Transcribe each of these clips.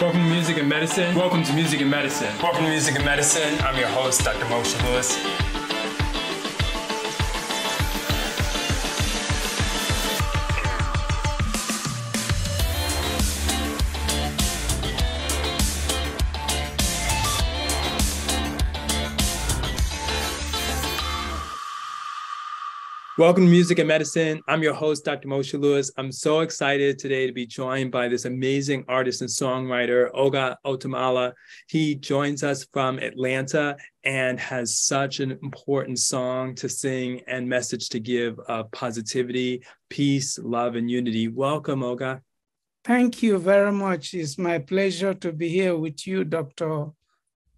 Welcome to Music and Medicine. Welcome to Music and Medicine. Welcome to Music and Medicine. I'm your host, Dr. Moshe Lewis. Welcome to Music and Medicine. I'm your host, Dr. Moshe Lewis. I'm so excited today to be joined by this amazing artist and songwriter, Oga Otumala. He joins us from Atlanta and has such an important song to sing and message to give of positivity, peace, love, and unity. Welcome, Oga. Thank you very much. It's my pleasure to be here with you, Dr.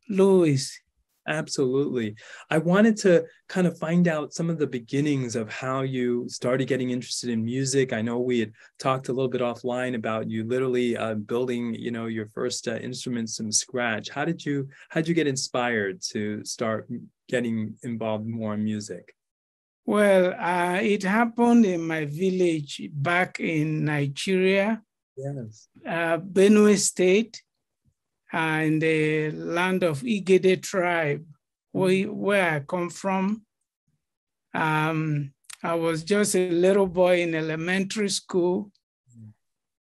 Lewis. Absolutely. I wanted to kind of find out some of the beginnings of how you started getting interested in music. I know we had talked a little bit offline about you literally uh, building, you know, your first uh, instruments from scratch. How did you how did you get inspired to start getting involved more in music? Well, uh, it happened in my village back in Nigeria, yes, uh, Benue State in the land of Igede tribe, where, where I come from. Um, I was just a little boy in elementary school,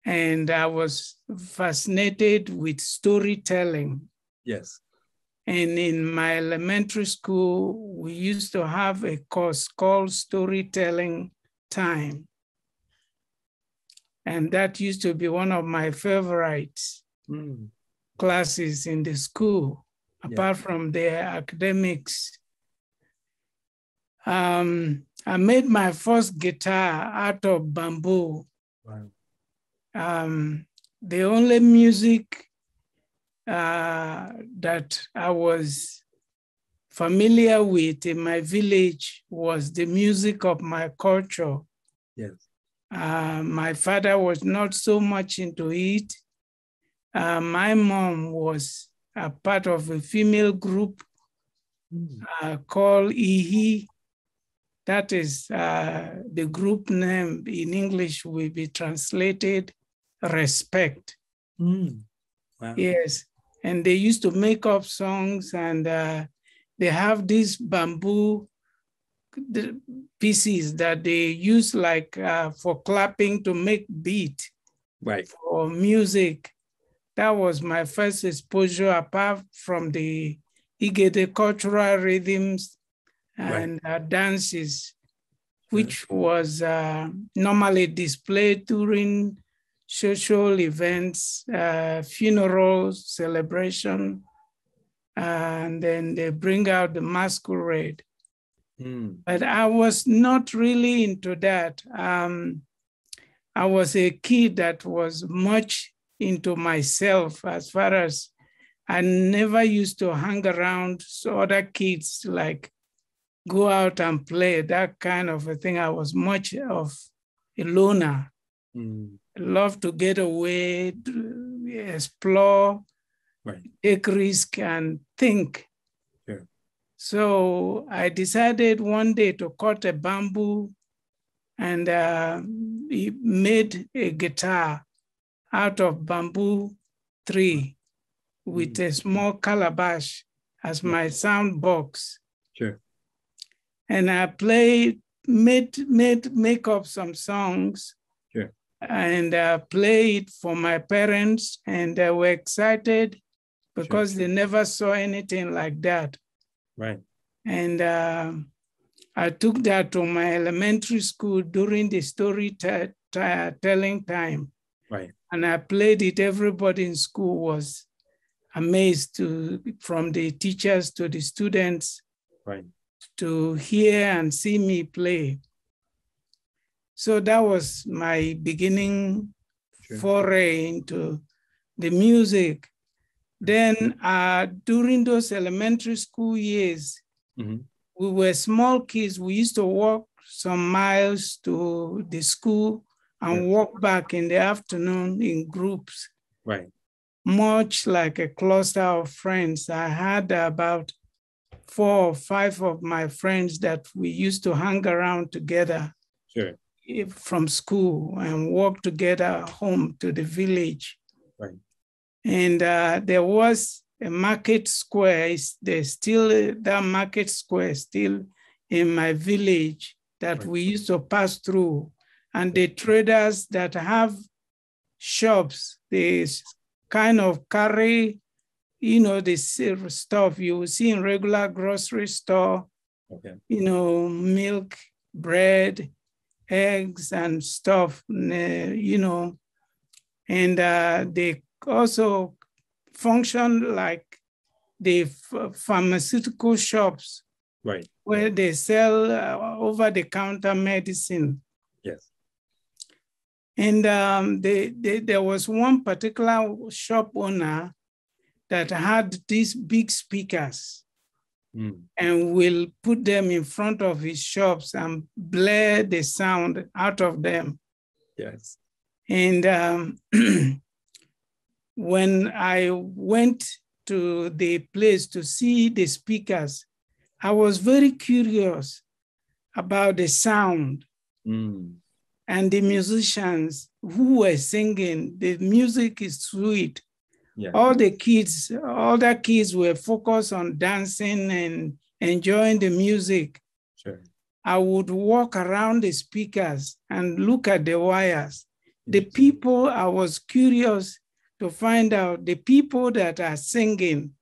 and I was fascinated with storytelling. Yes. And in my elementary school, we used to have a course called storytelling time. And that used to be one of my favorites. Mm classes in the school, apart yeah. from their academics. Um, I made my first guitar out of bamboo. Wow. Um, the only music uh, that I was familiar with in my village was the music of my culture. Yes. Uh, my father was not so much into it. Uh, my mom was a part of a female group mm. uh, called IHI. That is uh, the group name in English will be translated respect. Mm. Wow. Yes. And they used to make up songs and uh, they have these bamboo pieces that they use like uh, for clapping to make beat right for music that was my first exposure apart from the Igede cultural rhythms and right. uh, dances, which was uh, normally displayed during social events, uh, funerals, celebration, and then they bring out the masquerade. Mm. But I was not really into that. Um, I was a kid that was much into myself as far as I never used to hang around so other kids like go out and play that kind of a thing. I was much of a loner. Mm. Love to get away, explore, right. take risk, and think. Sure. So I decided one day to cut a bamboo and uh, made a guitar out of bamboo tree with a small calabash as my sound box. Sure. And I played, made, made, make up some songs. Sure. And uh, play it for my parents, and they were excited because sure. they never saw anything like that. Right. And uh, I took that to my elementary school during the story telling time. Right and I played it. Everybody in school was amazed to, from the teachers to the students, right. to hear and see me play. So that was my beginning sure. foray into the music. Then uh, during those elementary school years, mm-hmm. we were small kids. We used to walk some miles to the school and walk back in the afternoon in groups. Right. Much like a cluster of friends. I had about four or five of my friends that we used to hang around together sure. from school and walk together home to the village. Right. And uh, there was a market square. There's still that market square still in my village that right. we used to pass through. And the traders that have shops, they kind of carry, you know, the stuff you see in regular grocery store, okay. you know, milk, bread, eggs and stuff, you know, and uh, they also function like the pharmaceutical shops. Right. Where they sell uh, over-the-counter medicine and um, they, they, there was one particular shop owner that had these big speakers mm. and will put them in front of his shops and blare the sound out of them. Yes. And um, when I went to the place to see the speakers, I was very curious about the sound mm. And the musicians who were singing. The music is sweet. Yeah. All the kids, all the kids were focused on dancing and enjoying the music. Sure. I would walk around the speakers and look at the wires. The people, I was curious to find out the people that are singing,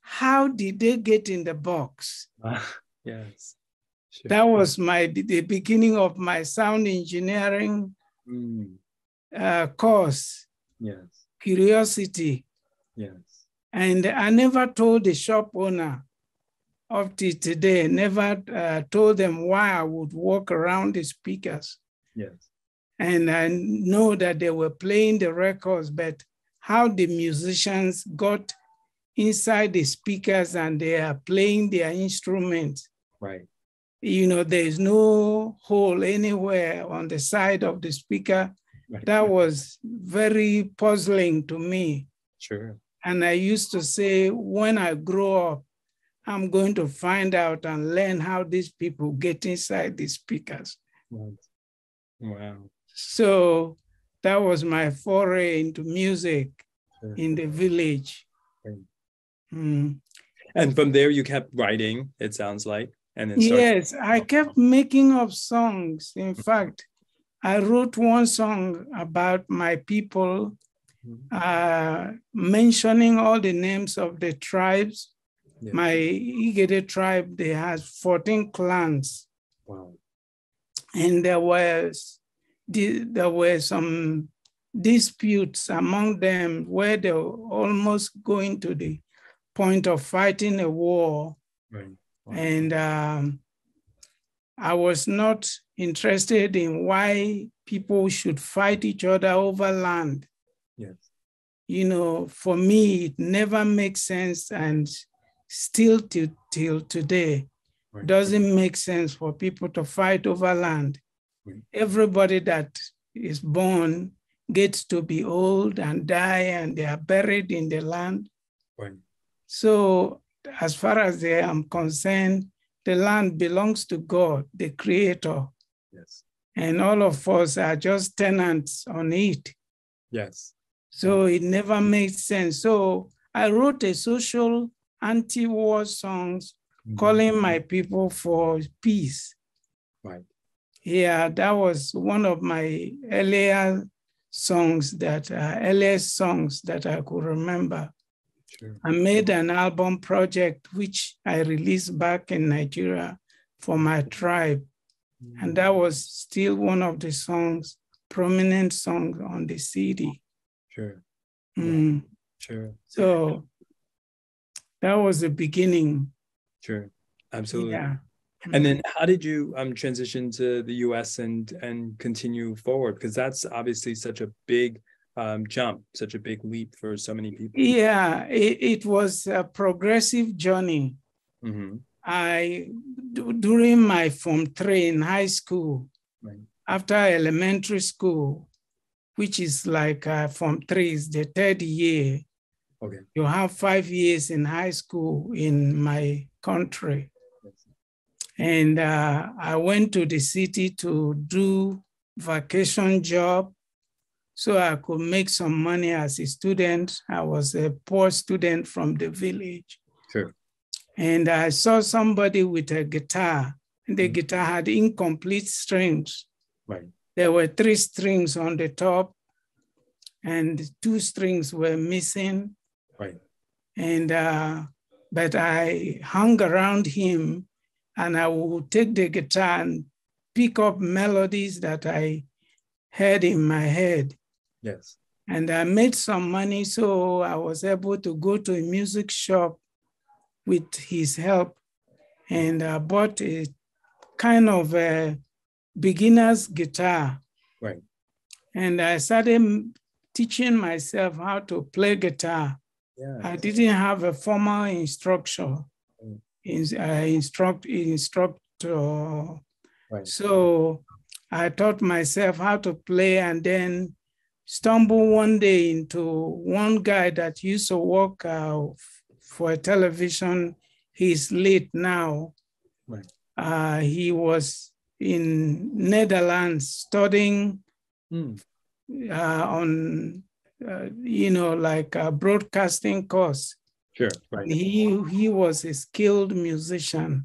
how did they get in the box? yes. Sure. That was my the beginning of my sound engineering mm. uh, course. Yes. Curiosity. Yes. And I never told the shop owner up to today, never uh, told them why I would walk around the speakers. Yes. And I know that they were playing the records, but how the musicians got inside the speakers and they are playing their instruments. Right. You know, there's no hole anywhere on the side of the speaker. Right. That was very puzzling to me. Sure. And I used to say, when I grow up, I'm going to find out and learn how these people get inside the speakers. Wow. So that was my foray into music sure. in the village. Mm. And from there, you kept writing, it sounds like. And then yes, I kept making up songs. In fact, I wrote one song about my people, mm-hmm. uh, mentioning all the names of the tribes. Yeah. My Igede tribe, they has 14 clans. Wow. And there was there were some disputes among them where they were almost going to the point of fighting a war. Right. Wow. And um, I was not interested in why people should fight each other over land. Yes. You know, for me, it never makes sense, and still till, till today, right. doesn't make sense for people to fight over land. Right. Everybody that is born gets to be old and die, and they are buried in the land. Right. So, as far as I am concerned, the land belongs to God, the creator. Yes. And all of us are just tenants on it. Yes. So it never made sense. So I wrote a social anti-war songs mm-hmm. calling my people for peace. Right. Yeah, that was one of my earlier songs that uh, earliest songs that I could remember. Sure. I made an album project which I released back in Nigeria for my tribe. Mm. And that was still one of the songs, prominent songs on the CD. Sure. Mm. Sure. So that was the beginning. Sure. Absolutely. Yeah. And then how did you um, transition to the US and and continue forward? Because that's obviously such a big um, jump, such a big leap for so many people. Yeah, it, it was a progressive journey. Mm-hmm. I during my form three in high school, right. after elementary school, which is like uh, form three is the third year. Okay. You have five years in high school in my country. And uh, I went to the city to do vacation job so I could make some money as a student. I was a poor student from the village. Sure. And I saw somebody with a guitar. And the guitar had incomplete strings. Right. There were three strings on the top, and two strings were missing. Right. And uh, but I hung around him, and I would take the guitar and pick up melodies that I had in my head. Yes. And I made some money, so I was able to go to a music shop with his help, and I bought a kind of a beginner's guitar. Right. And I started teaching myself how to play guitar. Yeah. I didn't have a formal instruction, Mm. in, uh, instruct, instructor. Right. So I taught myself how to play and then stumbled one day into one guy that used to work uh, for a television. He's late now. Right. Uh, he was in Netherlands studying Mm. uh, on, uh, you know, like a broadcasting course. Sure. Right. He, he was a skilled musician.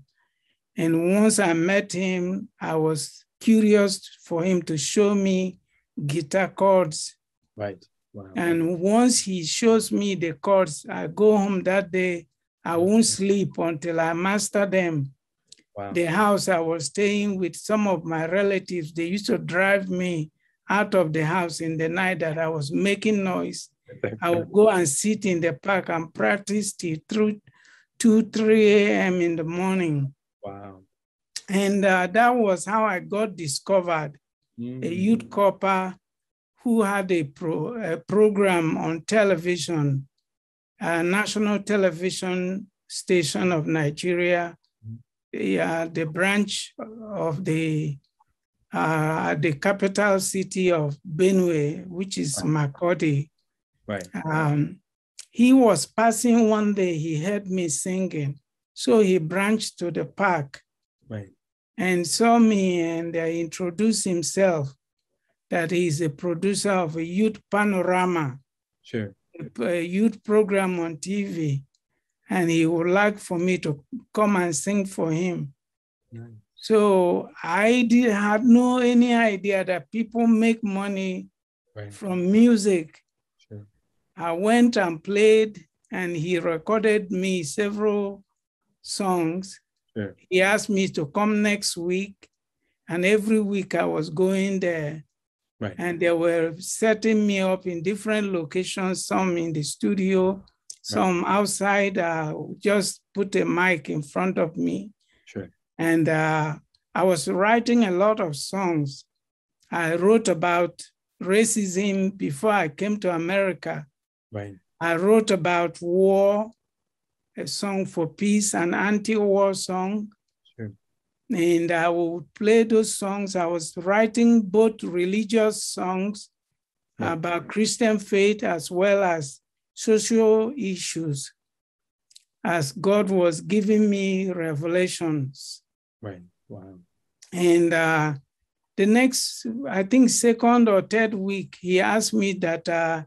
And once I met him, I was curious for him to show me guitar chords. Right. Wow. And once he shows me the chords, I go home that day. I won't sleep until I master them. wow. The house I was staying with some of my relatives, they used to drive me out of the house in the night that I was making noise. I would go and sit in the park and practice till through 2, 3 a.m. in the morning. wow. And uh, that was how I got discovered. A Mm. youth corper who had a, pro, a program on television, a national television station of Nigeria, yeah, the branch of the uh, the capital city of Benue, which is Makurdi. Right. Um, he was passing one day, he heard me singing. So he branched to the park Right. And saw me and introduced himself that he's a producer of a youth panorama, Sure. a, a youth program on TV. And he would like for me to come and sing for him. Nice. So I did had no any idea that people make money Right. from music. Sure. I went and played, and he recorded me several songs. Sure. He asked me to come next week, and every week I was going there. Right. And they were setting me up in different locations, some in the studio, some outside. Uh, just put a mic in front of me. Sure. And uh, I was writing a lot of songs. I wrote about racism before I came to America. Right. I wrote about war, a song for peace, an anti-war song. Sure. And I would play those songs. I was writing both religious songs Right. about Christian faith as well as social issues, as God was giving me revelations. Right. Wow. And uh, the next, I think, second or third week, he asked me that uh,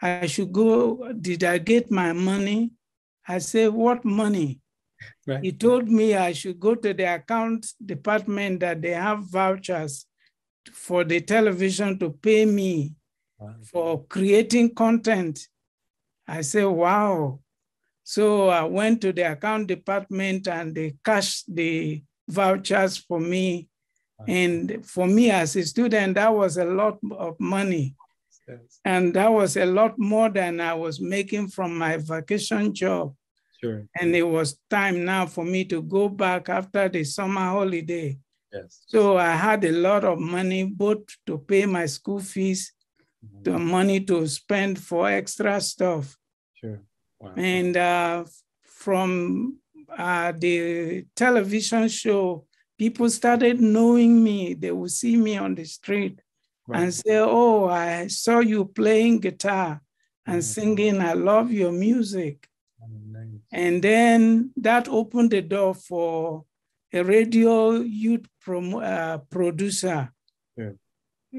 I should go. Did I get my money? I said, What money? Right. He told me I should go to the account department that they have vouchers for the television to pay me Wow. for creating content. I said, wow. So I went to the account department and they cashed the vouchers for me. Wow. And for me as a student, that was a lot of money. Yes. And that was a lot more than I was making from my vacation job. Sure. And it was time now for me to go back after the summer holiday. Yes. So I had a lot of money, both to pay my school fees, the money to spend for extra stuff. Sure. Wow. And uh, from uh, the television show, people started knowing me. They would see me on the street and say, Oh, I saw you playing guitar and Mhm. singing. I love your music. Nice. And then that opened the door for a radio youth prom- uh, producer. Sure.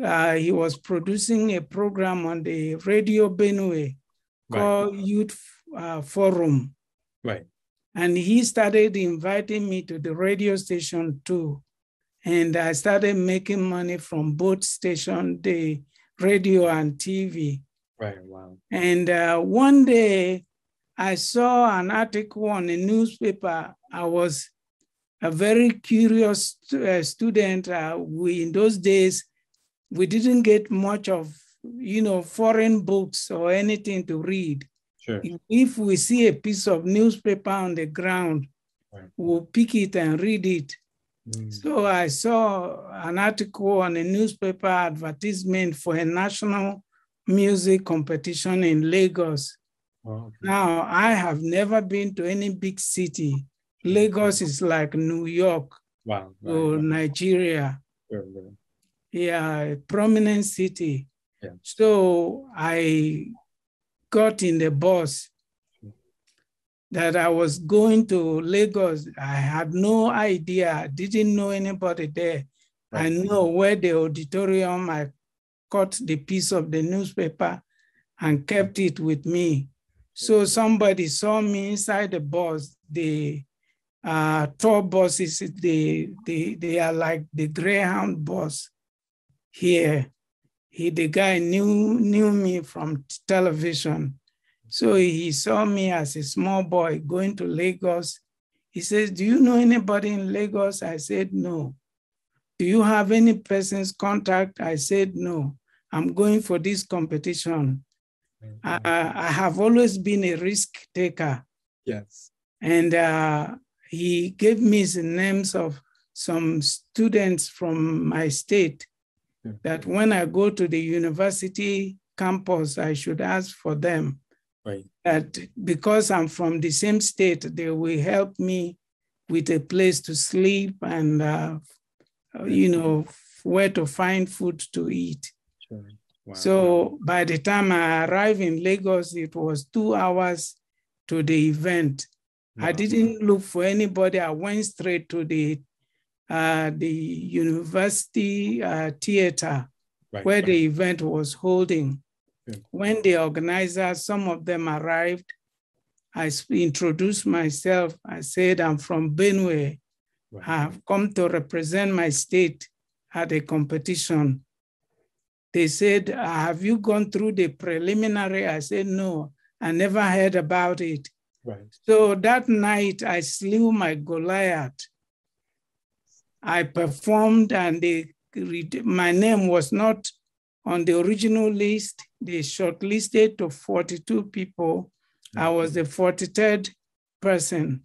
uh, he was producing a program on the Radio Benue Right. called Youth uh, Forum. Right. And he started inviting me to the radio station too. And I started making money from both station, the radio and TV. Right. Wow. And uh, one day I saw an article on a newspaper. I was a very curious uh, student. Uh, we, in those days, we didn't get much of, you know, foreign books or anything to read. Sure. If we see a piece of newspaper on the ground, Right. we'll pick it and read it. Mm. So I saw an article on a newspaper advertisement for a national music competition in Lagos. Wow. Now, I have never been to any big city. Lagos is like New York Wow. Right. or. Nigeria. Sure, sure. Yeah, a prominent city. Yeah. So I got in the bus that I was going to Lagos. I had no idea, I didn't know anybody there. I know where the auditorium, I cut the piece of the newspaper and kept it with me. So somebody saw me inside the bus. The uh, tour buses, they, they, they are like the Greyhound bus here. He, the guy knew, knew me from television. So he saw me as a small boy going to Lagos. He says, do you know anybody in Lagos? I said, no. Do you have any person's contact? I said, no. I'm going for this competition. I, I I have always been a risk taker. Yes. And uh, he gave me the names of some students from my state Yeah. that when I go to the university campus, I should ask for them. Right. That because I'm from the same state, they will help me with a place to sleep and, uh, you know, where to find food to eat. Sure. Wow. So by the time I arrived in Lagos, it was two hours to the event. I didn't look for anybody. I went straight to the uh, the university uh, theater Right, where right. the event was holding. Yeah. When the organizers, some of them arrived, I introduced myself. I said, I'm from Benue. Right. I have come to represent my state at a competition. They said, Have you gone through the preliminary? I said, No, I never heard about it. Right. So that night I slew my Goliath. I performed and they, my name was not on the original list. They shortlisted to 42 people. I was the 43rd person.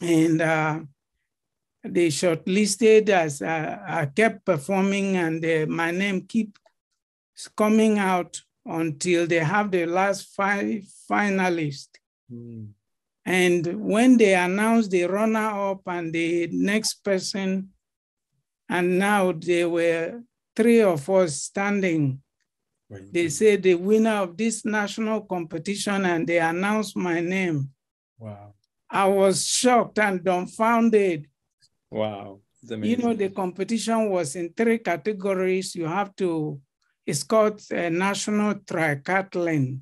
And uh, they shortlisted as uh, I kept performing and uh, my name keep coming out until they have the last five finalists. Mm. And when they announced the runner up and the next person, and now they were three of us standing, Right. they said the winner of this national competition and they announced my name. Wow. I was shocked and dumbfounded. Wow. You know, the competition was in three categories. You have to, it's called a national triathlon.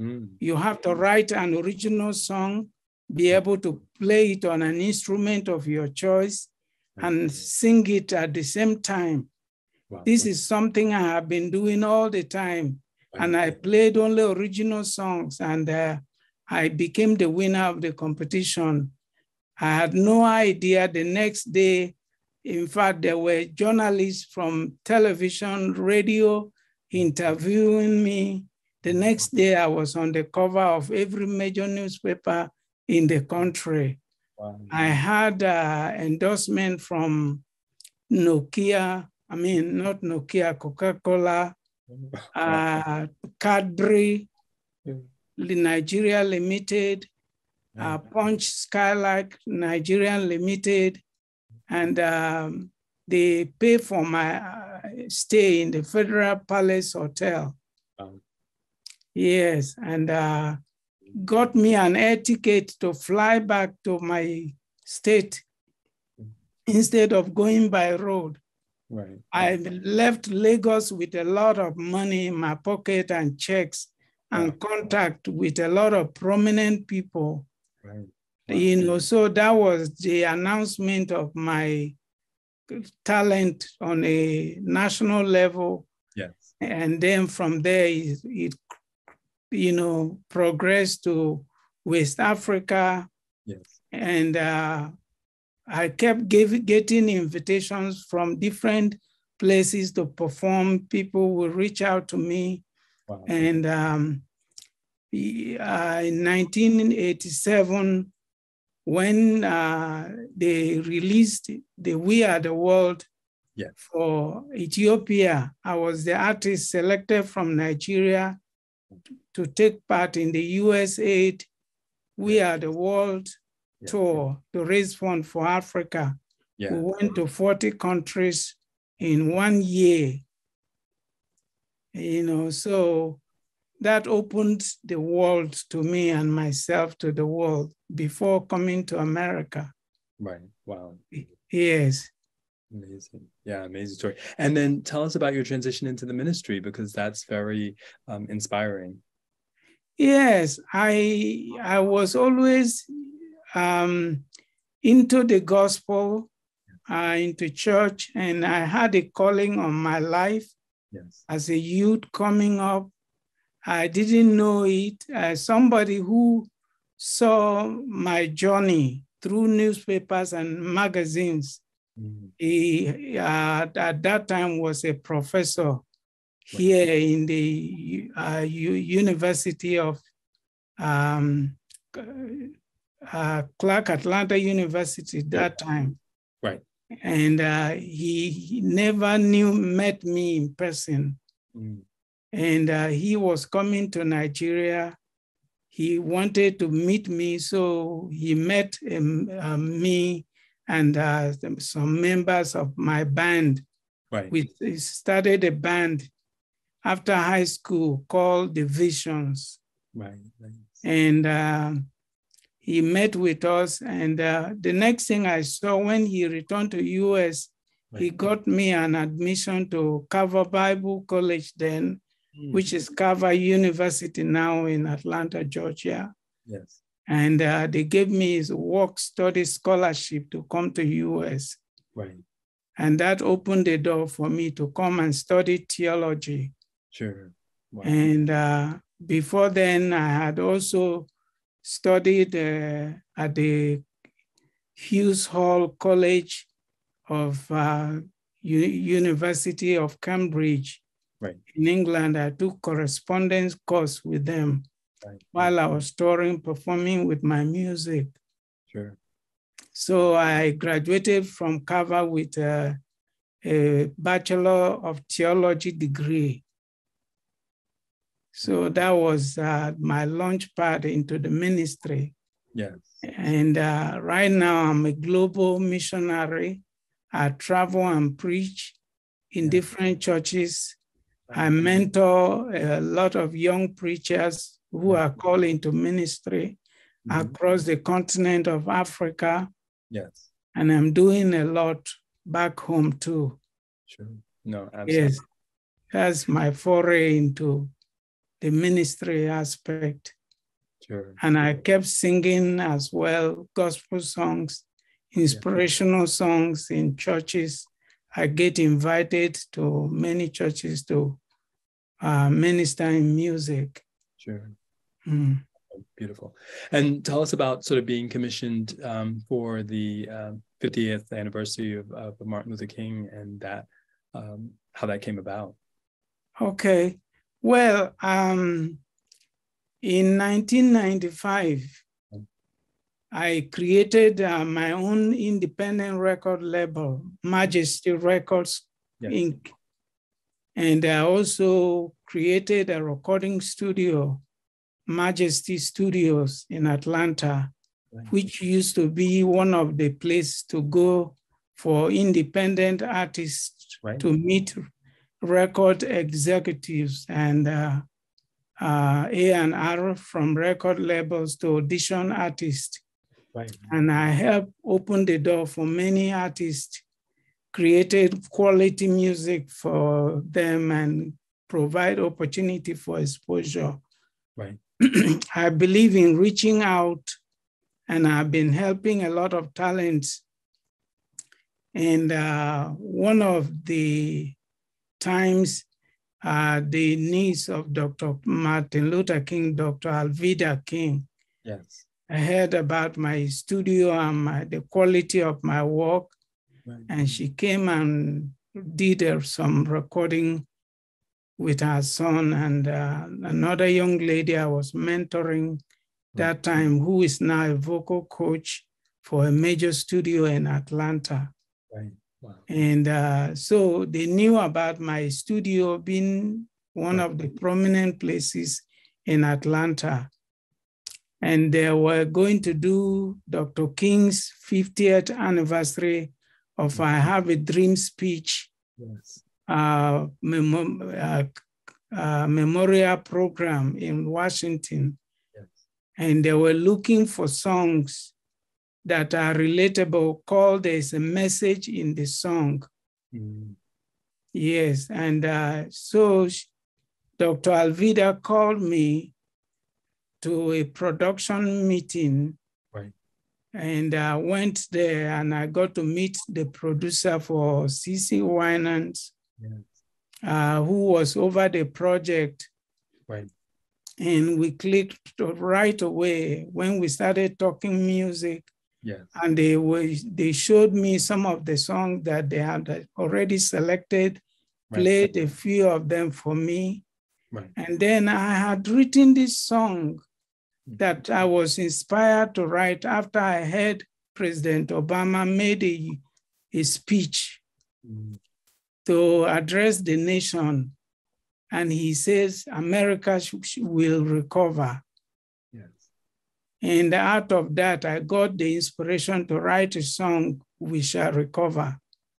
Mm. You have to write an original song, be able to play it on an instrument of your choice, and sing it at the same time. Wow. This is something I have been doing all the time. And I played only original songs, and uh, I became the winner of the competition. I had no idea the next day. In fact, there were journalists from television, radio interviewing me. The next day, I was on the cover of every major newspaper in the country. Wow. I had uh, endorsement from Nokia, I mean, not Nokia, Coca Cola, uh, Cadbury. Nigeria Limited, uh, Punch Skylight Nigeria Limited, and um, they pay for my uh, stay in the Federal Palace Hotel. Wow. Yes, and uh, got me an air ticket to fly back to my state instead of going by road. Right. I left Lagos with a lot of money in my pocket and checks and contact with a lot of prominent people. Right. You know, so that was the announcement of my talent on a national level. Yes. And then from there, it, it you know, progressed to West Africa. Yes. And uh, I kept getting invitations from different places to perform. People would reach out to me. Wow. And um, uh, in 1987, when uh, they released the We Are the World Yeah. for Ethiopia, I was the artist selected from Nigeria to take part in the USAID We Are the World Yeah. tour to raise funds for Africa. Yeah. We went to 40 countries in one year. You know, so that opened the world to me and myself to the world before coming to America. Right. Wow. Yes. Amazing. Yeah, amazing story. And then tell us about your transition into the ministry because that's very um, inspiring. Yes, I I was always um, into the gospel, uh, into church, and I had a calling on my life Yes. as a youth coming up. I didn't know it. As somebody who saw my journey through newspapers and magazines, Mhm. he uh, at that time was a professor here in the uh, University of um, uh, Clark Atlanta University that time. Right. And uh, he, he never knew, met me in person. Mm. And uh, he was coming to Nigeria. He wanted to meet me, so he met um, uh, me and uh, some members of my band. Right. We started a band after high school called the Visions. right. Right. And um, he met with us. And uh, the next thing I saw when he returned to US, he got me an admission to Carver Bible College then, Mm. which is Carver University now in Atlanta, Georgia. Yes. And uh, they gave me his work study scholarship to come to US. Right. And that opened the door for me to come and study theology. Sure. Wow. And uh, before then, I had also studied uh, at the Hughes Hall College of uh, U- University of Cambridge Right. in England. I took correspondence course with them Right. while I was touring, performing with my music. Sure. So I graduated from Carver with a, a Bachelor of Theology degree. So that was uh, my launch pad into the ministry. Yes. And uh, right now I'm a global missionary. I travel and preach in Yeah. different churches. I mentor a lot of young preachers who are called into ministry Mhm. across the continent of Africa. Yes. And I'm doing a lot back home too. Sure. No, absolutely. Yes, that's my foray into the ministry aspect. Sure. And I kept singing as well gospel songs, inspirational songs in churches. I get invited to many churches to uh, minister in music. Sure. Mm. Beautiful. And tell us about sort of being commissioned um, for the um, 50th anniversary of, of Martin Luther King and that um, how that came about. Okay. Well, um, in 1995, I created uh, my own independent record label, Majesty Records Yes. Inc. And I also created a recording studio, Majesty Studios in Atlanta, Right. which used to be one of the places to go for independent artists Right. to meet record executives and uh, uh, A&R from record labels to audition artists. Right. And I helped open the door for many artists created quality music for them and provide opportunity for exposure. Right. I believe in reaching out and I've been helping a lot of talents. And uh, one of the times uh, the niece of Dr. Martin Luther King, Dr. Alveda King. Yes. I heard about my studio and my, the quality of my work. Right. And she came and did uh, some recording with her son and uh, another young lady I was mentoring that time, who is now a vocal coach for a major studio in Atlanta. Right. Wow. And uh, so they knew about my studio being one of the prominent places in Atlanta. And they were going to do Dr. King's 50th anniversary of I Have a Dream speech, Yes. uh, memo- uh, uh, memorial program in Washington. Yes. And they were looking for songs that are relatable, called There's a Message in the Song. Mm. Yes, and uh, so Dr. Alveda called me to a production meeting. Right. And I went there and I got to meet the producer for CeCe Winans, Yes. uh, who was over the project. Right. And we clicked right away when we started talking music Yes. and they were they showed me some of the songs that they had already selected, Right. played a few of them for me. Right. And then I had written this song that I was inspired to write after I heard President Obama made a, a speech Mm. to address the nation. And he says, America will recover. And out of that, I got the inspiration to write a song, We Shall Recover,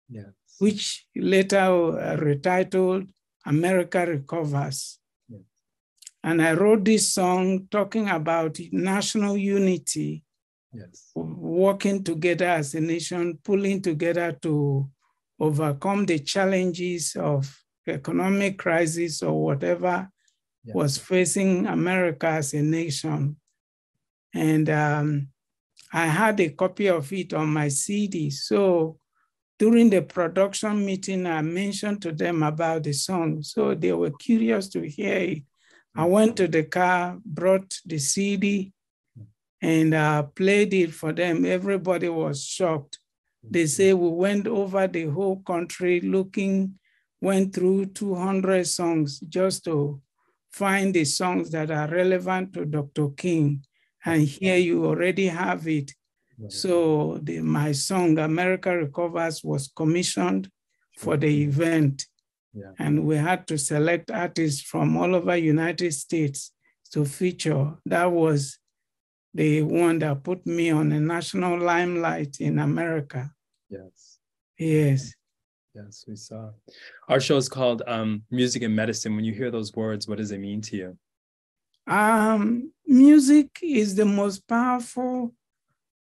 Yes. which later uh, retitled America Recovers. Yes. And I wrote this song talking about national unity, Yes. working together as a nation, pulling together to overcome the challenges of economic crisis or whatever Yes. was facing America as a nation. And um, I had a copy of it on my CD. So during the production meeting, I mentioned to them about the song. So they were curious to hear it. I went to the car, brought the CD, and uh, played it for them. Everybody was shocked. They say we went over the whole country looking, went through 200 songs just to find the songs that are relevant to Dr. King. And here you already have it. Right. So the, my song, America Recovers, was commissioned for the event. Yeah. And we had to select artists from all over United States to feature. That was the one that put me on a national limelight in America. Yes. Yes. Yes, we saw. Our show is called um, Music and Medicine. When you hear those words, what does it mean to you? Um, music is the most powerful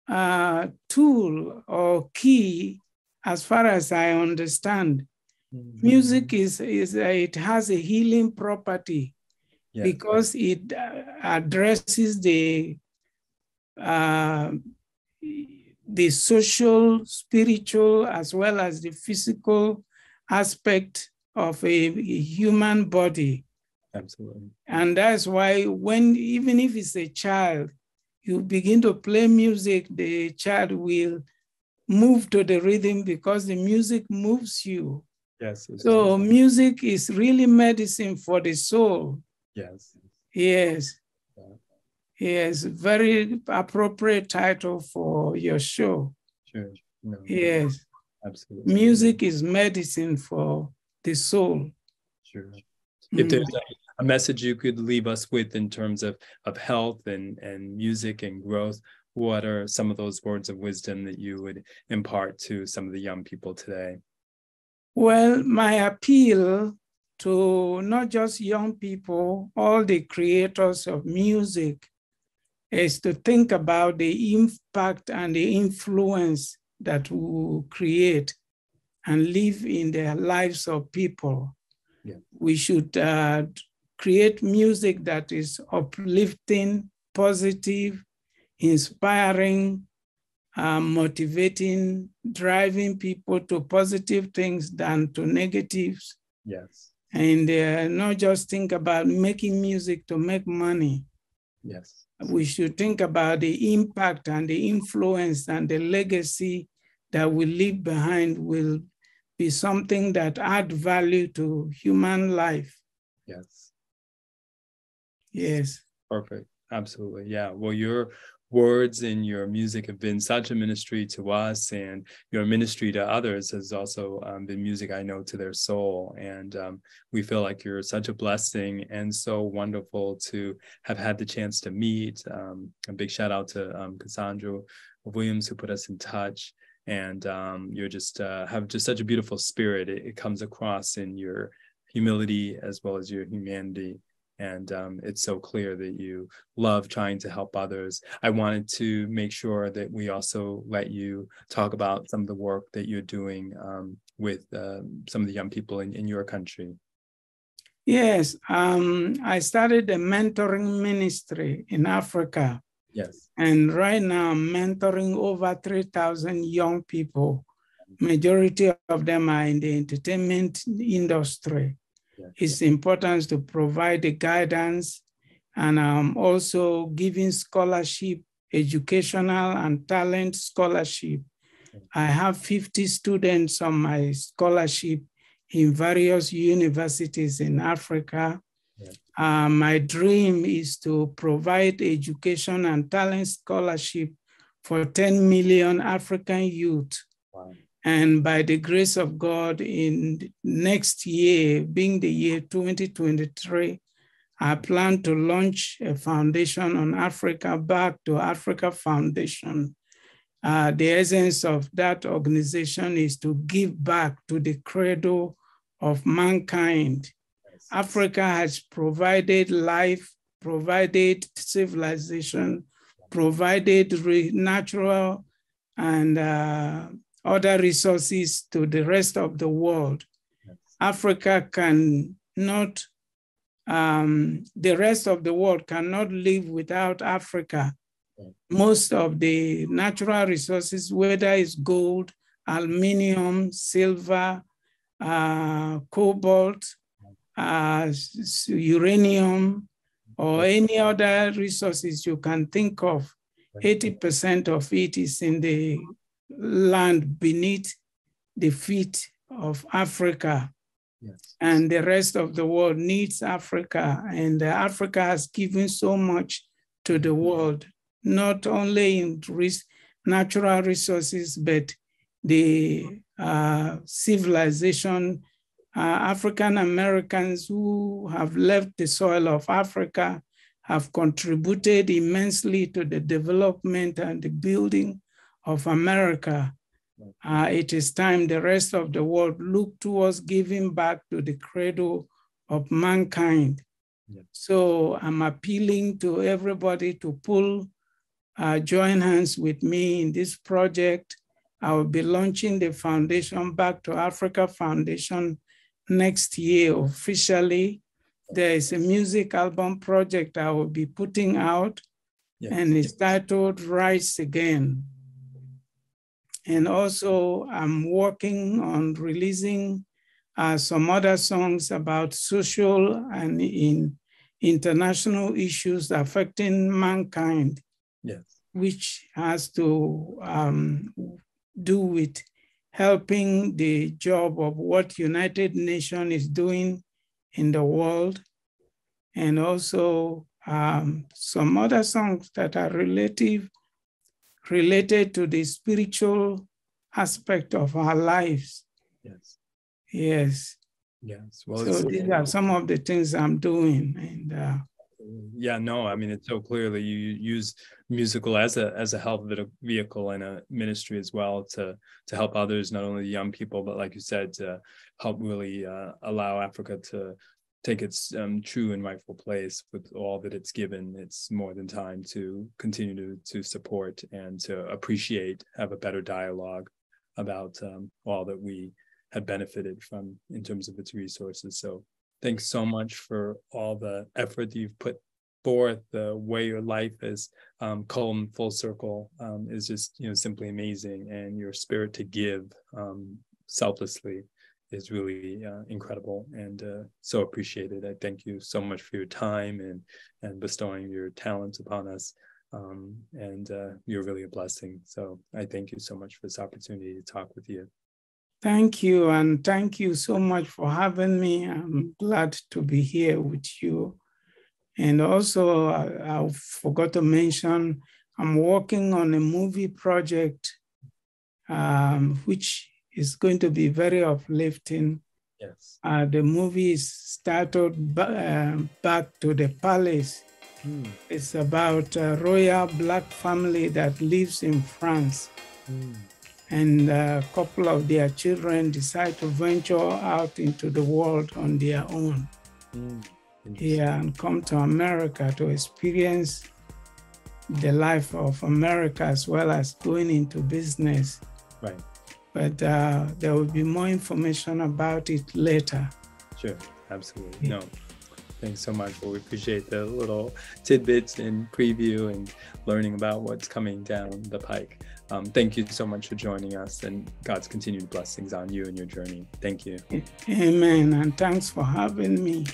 uh, tool or key, as far as I understand. Music is, is uh, it has a healing property Yes. because it uh, addresses the uh, the social, spiritual, as well as the physical aspect of a, a human body. Absolutely. And that's why when, even if it's a child, you begin to play music, the child will move to the rhythm because the music moves you. Yes. So true. music is really medicine for the soul. yes. Yes. Yeah. Yes, very appropriate title for your show. Sure. No, Yes. Absolutely. Music is medicine for the soul. Sure. If Mm. there's a, message you could leave us with in terms of of health and and music and growth, what are some of those words of wisdom that you would impart to some of the young people today? Well, my appeal to not just young people, all the creators of music, is to think about the impact and the influence that we create and live in the lives of people. Yeah. We should uh, create music that is uplifting, positive, inspiring, uh, motivating, driving people to positive things than to negatives. Yes. And uh, not just think about making music to make money. Yes. We should think about the impact and the influence and the legacy that we leave behind will be something that add value to human life. Yes. Yes. Perfect. Absolutely. Yeah. Well, your words and your music have been such a ministry to us, and your ministry to others has also um, been music I know to their soul. And um, we feel like you're such a blessing and so wonderful to have had the chance to meet. Um, a big shout out to um, Cassandra Williams who put us in touch. And um, you're just uh, have just such a beautiful spirit. It, it comes across in your humility as well as your humanity and um, it's so clear that you love trying to help others. I wanted to make sure that we also let you talk about some of the work that you're doing um, with uh, some of the young people in, in your country. Yes, um, I started a mentoring ministry in Africa. Yes. And right now, I'm mentoring over 3,000 young people. Majority of them are in the entertainment industry It's important to provide the guidance and um, also giving scholarship, educational and talent scholarship. I have 50 students on my scholarship in various universities in Africa. Yeah. Uh, my dream is to provide education and talent scholarship for 10 million African youth. Wow. And by the grace of God, in next year, being the year 2023, I plan to launch a foundation on Africa, back to Africa Foundation. Uh, the essence of that organization is to give back to the cradle of mankind. Africa has provided life, provided civilization, provided natural and uh, other resources to the rest of the world. Africa can not, um, the rest of the world cannot live without Africa. Most of the natural resources, whether it's gold, aluminium, silver, uh, cobalt, uh, uranium, or any other resources you can think of, 80% of it is in the land beneath the feet of Africa. Yes. And the rest of the world needs Africa. And Africa has given so much to the world, not only in natural resources, but the uh, civilization. Uh, African Americans who have left the soil of Africa have contributed immensely to the development and the building of America. Uh, it is time the rest of the world look towards giving back to the cradle of mankind. Yeah. So I'm appealing to everybody to pull, uh, join hands with me in this project. I will be launching the foundation, Back to Africa Foundation, next year officially. There is a music album project I will be putting out, Yes. and it's titled Rise Again. And also, I'm working on releasing uh, some other songs about social and in international issues affecting mankind, Yes. which has to um, do with helping the job of what United Nations is doing in the world, and also um, some other songs that are relative related to the spiritual aspect of our lives. Yes. Yes. Yes. Well, so these are some of the things I'm doing. And uh, yeah, no, I mean, it's so clear that you use musical as a as a help vehicle and a ministry as well to to help others, not only the young people, but like you said, to help really uh, allow Africa to take its um, true and rightful place with all that it's given. It's more than time to continue to to support and to appreciate, have a better dialogue about um, all that we have benefited from in terms of its resources. So thanks so much for all the effort you've put forth. The way your life has um, come full circle um, is just you know simply amazing, and your spirit to give um, selflessly is really uh, incredible and uh, so appreciated. I thank you so much for your time and and bestowing your talents upon us. Um, and uh, you're really a blessing. So I thank you so much for this opportunity to talk with you. Thank you, and thank you so much for having me. I'm glad to be here with you. And also, I, I forgot to mention, I'm working on a movie project, um, which is going to be very uplifting. Yes. Uh, the movie is started uh, back to the palace. Mm. It's about a royal black family that lives in France. Mm and a couple of their children decide to venture out into the world on their own mm, here and come to America to experience the life of America as well as going into business. Right. But uh, there will be more information about it later. Sure, absolutely. No, Thanks so much. Well, we appreciate the little tidbits and preview and learning about what's coming down the pike. Um, thank you so much for joining us and God's continued blessings on you and your journey. Thank you. Amen. And thanks for having me.